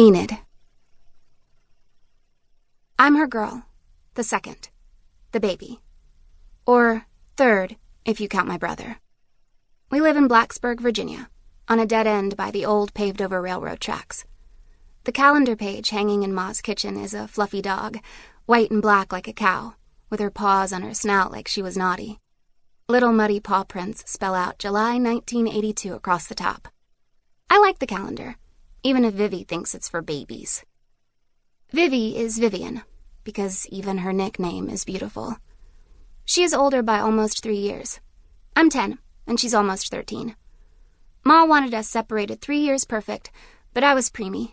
Enid. I'm her girl, the second, the baby. Or third, if you count my brother. We live in Blacksburg, Virginia, on a dead end by the old paved over railroad tracks. The calendar page hanging in Ma's kitchen is a fluffy dog, white and black like a cow, with her paws on her snout like she was naughty. Little muddy paw prints spell out July 1982 across the top. I like the calendar even if Vivvy thinks it's for babies. Vivvy is Vivian, because even her nickname is beautiful. She is older by almost three years. I'm 10, and she's almost 13. Ma wanted us separated three years perfect, but I was preemie.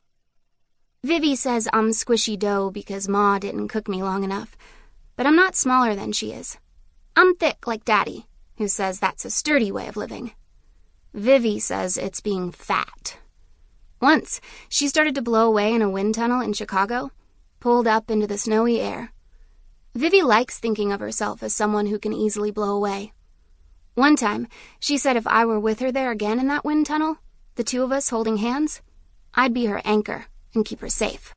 Vivvy says I'm squishy dough because Ma didn't cook me long enough, but I'm not smaller than she is. I'm thick like Daddy, who says that's a sturdy way of living. Vivvy says it's being fat. Once, she started to blow away in a wind tunnel in Chicago, pulled up into the snowy air. Vivvy likes thinking of herself as someone who can easily blow away. One time, she said if I were with her there again in that wind tunnel, the two of us holding hands, I'd be her anchor and keep her safe.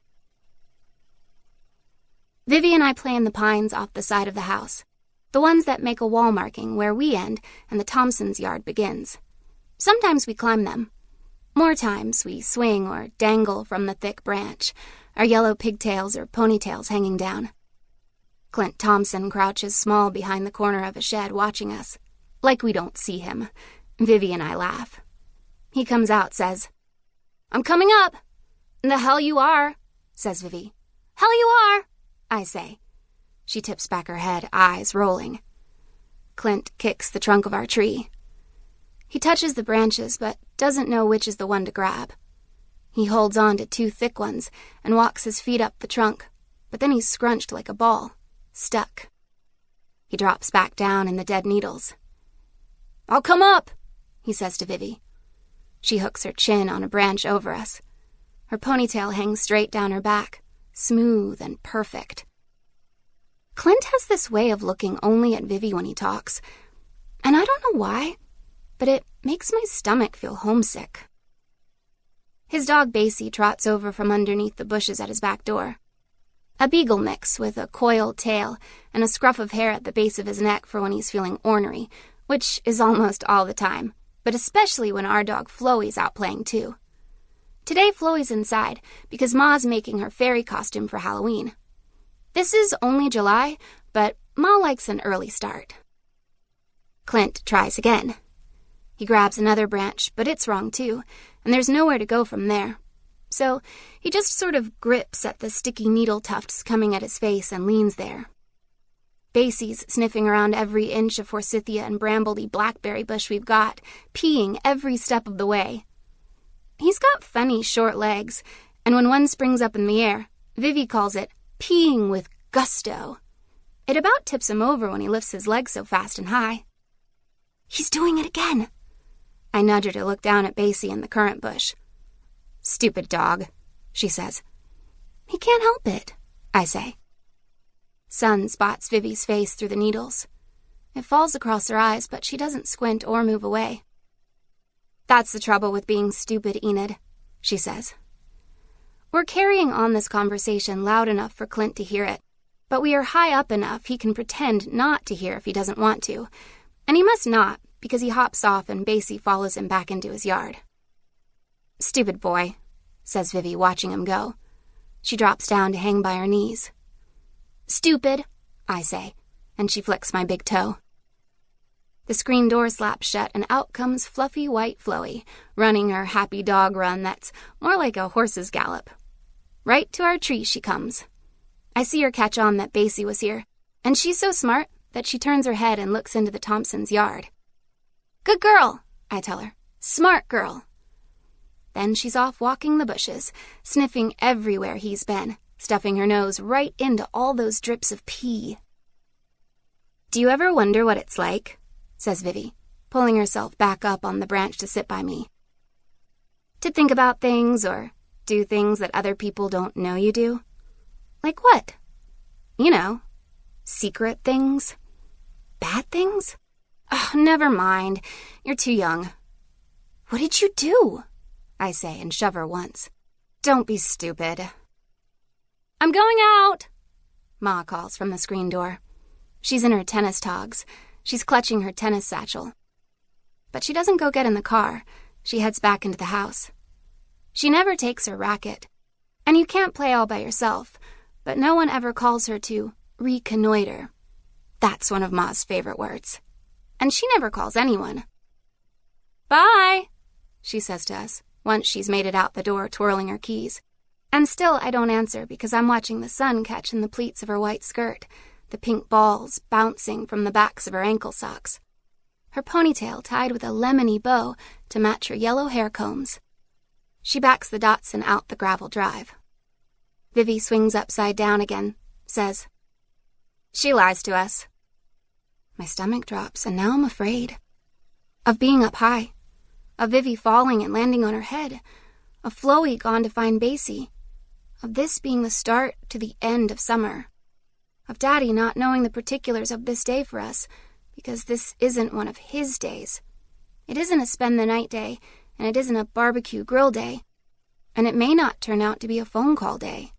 Vivvy and I play in the pines off the side of the house, the ones that make a wall marking where we end and the Thompsons' yard begins. Sometimes we climb them, more times we swing or dangle from the thick branch, our yellow pigtails or ponytails hanging down. Clint Thompson crouches small behind the corner of a shed watching us, like we don't see him. Vivvy and I laugh. He comes out, says, I'm coming up. The hell you are, says Vivvy. Hell you are, I say. She tips back her head, eyes rolling. Clint kicks the trunk of our tree. He touches the branches, but doesn't know which is the one to grab. He holds on to two thick ones and walks his feet up the trunk, but then he's scrunched like a ball, stuck. He drops back down in the dead needles. I'll come up, he says to Vivvy. She hooks her chin on a branch over us. Her ponytail hangs straight down her back, smooth and perfect. Clint has this way of looking only at Vivvy when he talks, and I don't know why but it makes my stomach feel homesick. His dog Basie trots over from underneath the bushes at his back door. A beagle mix with a coiled tail and a scruff of hair at the base of his neck for when he's feeling ornery, which is almost all the time, but especially when our dog Floey's out playing too. Today Floey's inside because Ma's making her fairy costume for Halloween. This is only July, but Ma likes an early start. Clint tries again. He grabs another branch, but it's wrong too, and there's nowhere to go from there. So he just sort of grips at the sticky needle tufts coming at his face and leans there. Basie's sniffing around every inch of forsythia and brambledy blackberry bush we've got, peeing every step of the way. He's got funny short legs, and when one springs up in the air, Vivvy calls it peeing with gusto. It about tips him over when he lifts his legs so fast and high. He's doing it again, I nudge her to look down at Basie in the currant bush. Stupid dog, she says. He can't help it, I say. Sun spots Vivvy's face through the needles. It falls across her eyes, but she doesn't squint or move away. That's the trouble with being stupid, Enid, she says. We're carrying on this conversation loud enough for Clint to hear it, but we are high up enough he can pretend not to hear if he doesn't want to, and he must not because he hops off and Basie follows him back into his yard. Stupid boy, says Vivvy, watching him go. She drops down to hang by her knees. Stupid, I say, and she flicks my big toe. The screen door slaps shut, and out comes fluffy white Floey, running her happy dog run that's more like a horse's gallop. Right to our tree she comes. I see her catch on that Basie was here, and she's so smart that she turns her head and looks into the Thompsons' yard. Good girl, I tell her. Smart girl. Then she's off walking the bushes, sniffing everywhere he's been, stuffing her nose right into all those drips of pee. Do you ever wonder what it's like? says Vivvy, pulling herself back up on the branch to sit by me. To think about things or do things that other people don't know you do? Like what? You know, secret things? Bad things? Oh, never mind. You're too young. What did you do? I say and shove her once. Don't be stupid. I'm going out, Ma calls from the screen door. She's in her tennis togs. She's clutching her tennis satchel. But she doesn't go get in the car. She heads back into the house. She never takes her racket. And you can't play all by yourself, but no one ever calls her to reconnoiter. That's one of Ma's favorite words. And she never calls anyone. Bye, she says to us, once she's made it out the door, twirling her keys. And still I don't answer because I'm watching the sun catch in the pleats of her white skirt, the pink balls bouncing from the backs of her ankle socks. Her ponytail tied with a lemony bow to match her yellow hair combs. She backs the Datsun out the gravel drive. Vivvy swings upside down again, says, She lies to us. My stomach drops, and now I'm afraid. Of being up high. Of Vivvy falling and landing on her head. Of Floey gone to find Basie. Of this being the start to the end of summer. Of Daddy not knowing the particulars of this day for us, because this isn't one of his days. It isn't a spend the night day, and it isn't a barbecue grill day. And it may not turn out to be a phone call day.